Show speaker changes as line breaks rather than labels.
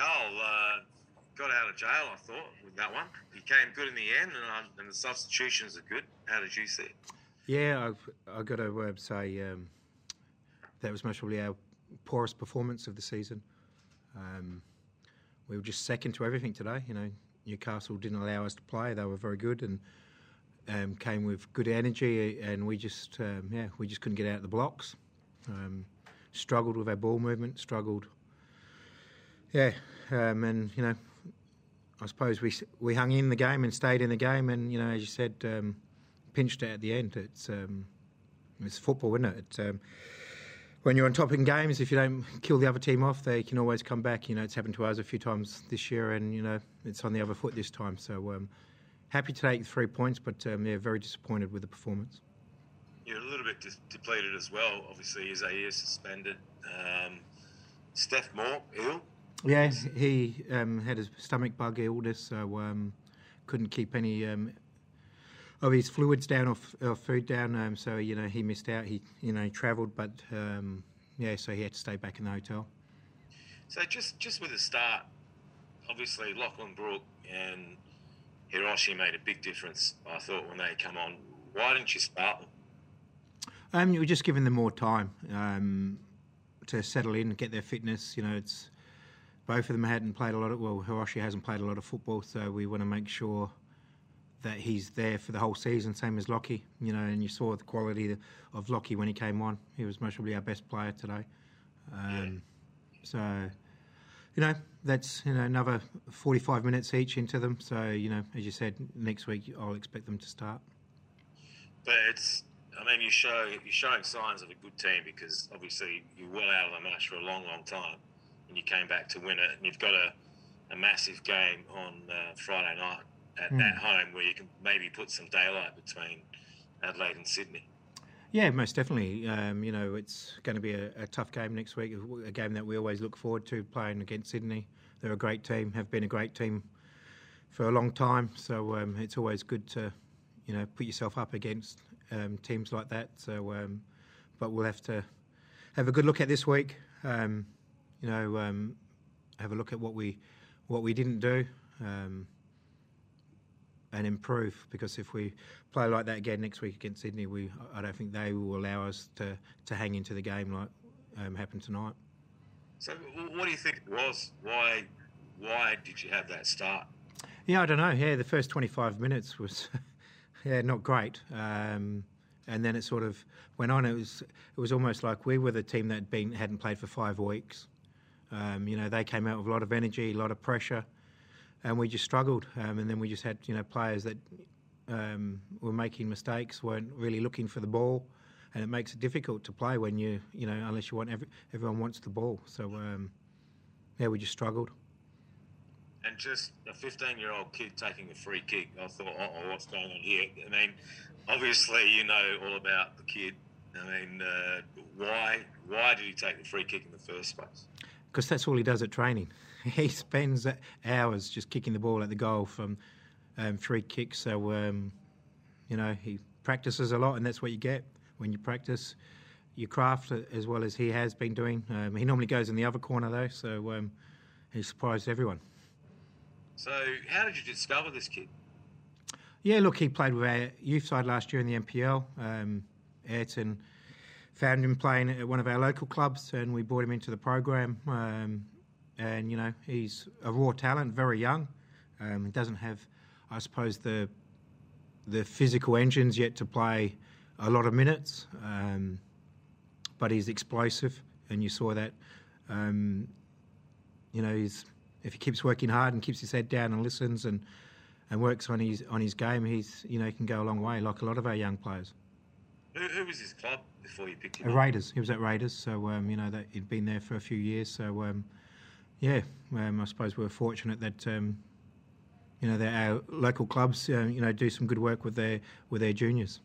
Carl uh, got out of jail, I thought, with that one. He came good in the end, and, uh, and the substitutions are good. How did you see it?
Yeah, I've, I've got to uh, say um, that was most probably our poorest performance of the season. Um, we were just second to everything today. You know, Newcastle didn't allow us to play. They were very good and um, came with good energy, and we just um, yeah we just couldn't get out of the blocks. Um, struggled with our ball movement. Struggled. Yeah, um, and you know, I suppose we we hung in the game and stayed in the game, and you know, as you said, um, pinched it at the end. It's um, it's football, isn't it? It's, when you're on top in games, if you don't kill the other team off, they can always come back. You know, it's happened to us a few times this year, and you know, it's on the other foot this time. So um, happy to take three points, but um, yeah, very disappointed with the performance.
You're a little bit depleted as well. Obviously, Isaías suspended. Um, Steph Mauk ill.
Yeah, he um, had a stomach bug illness, so um, couldn't keep any um, of his fluids down or, f- or food down. Um, so you know he missed out. He you know he travelled, but um, yeah, so he had to stay back in the hotel.
So just just with the start, obviously Lachlan Brook and Hiroshi made a big difference. I thought when they come on, why didn't you start them?
Um, you were just giving them more time um, to settle in, get their fitness. You know, it's both of them hadn't played a lot of. Well, Hiroshi hasn't played a lot of football, so we want to make sure that he's there for the whole season, same as Lockie. You know, and you saw the quality of Lockie when he came on. He was most probably our best player today. Um, yeah. So, you know, that's you know another 45 minutes each into them. So, you know, as you said, next week I'll expect them to start.
But it's, I mean, you show you're showing signs of a good team because obviously you're well out of the match for a long, long time, and you came back to win it, and you've got a, a massive game on uh, Friday night at, mm. at home where you can maybe put some daylight between Adelaide and Sydney.
Yeah, most definitely. Um, you know, it's going to be a, a, tough game next week, a game that we always look forward to playing against Sydney. They're a great team, have been a great team for a long time, so um, it's always good to, you know, put yourself up against um, teams like that. So, um, but we'll have to have a good look at this week. Um, you know, um, have a look at what we what we didn't do and improve because if we play like that again next week against Sydney, we I don't think they will allow us to, to hang into the game like um, happened tonight.
So, what do you think it was? Why why did you have that start?
Yeah, I don't know. Yeah, the first 25 minutes was yeah not great, um, and then it sort of went on. It was it was almost like we were the team that been hadn't played for five weeks. Um, you know, they came out with a lot of energy, a lot of pressure and we just struggled. Um, and then we just had you know players that um, were making mistakes, weren't really looking for the ball, and it makes it difficult to play when you you know unless you want every, everyone wants the ball. So um, yeah, we just struggled.
And just a 15-year-old kid taking a free kick, I thought, oh, what's going on here? I mean, obviously you know all about the kid. I mean, uh, why why did he take the free kick in the first place?
Because that's all he does at training. he spends hours just kicking the ball at the goal from um, free kicks. So, um, you know, he practices a lot, and that's what you get when you practice your craft as well as he has been doing. Um, he normally goes in the other corner, though, so um, he surprised everyone.
So, how did you discover this kid?
Yeah, look, he played with our youth side last year in the NPL. Um, Ayrton found him playing at one of our local clubs, and we brought him into the program. Um, and you know he's a raw talent, very young. Um, he doesn't have, I suppose, the the physical engines yet to play a lot of minutes, um, but he's explosive, and you saw that. Um, you know, he's if he keeps working hard and keeps his head down and listens and and works on his on his game, he's you know he can go a long way, like a lot of our young players.
Who, who was his club before you picked him?
At Raiders. He was at Raiders, so um, you know that he'd been there for a few years. So um, yeah, um, I suppose we are fortunate that um, you know our local clubs uh, you know do some good work with their with their juniors.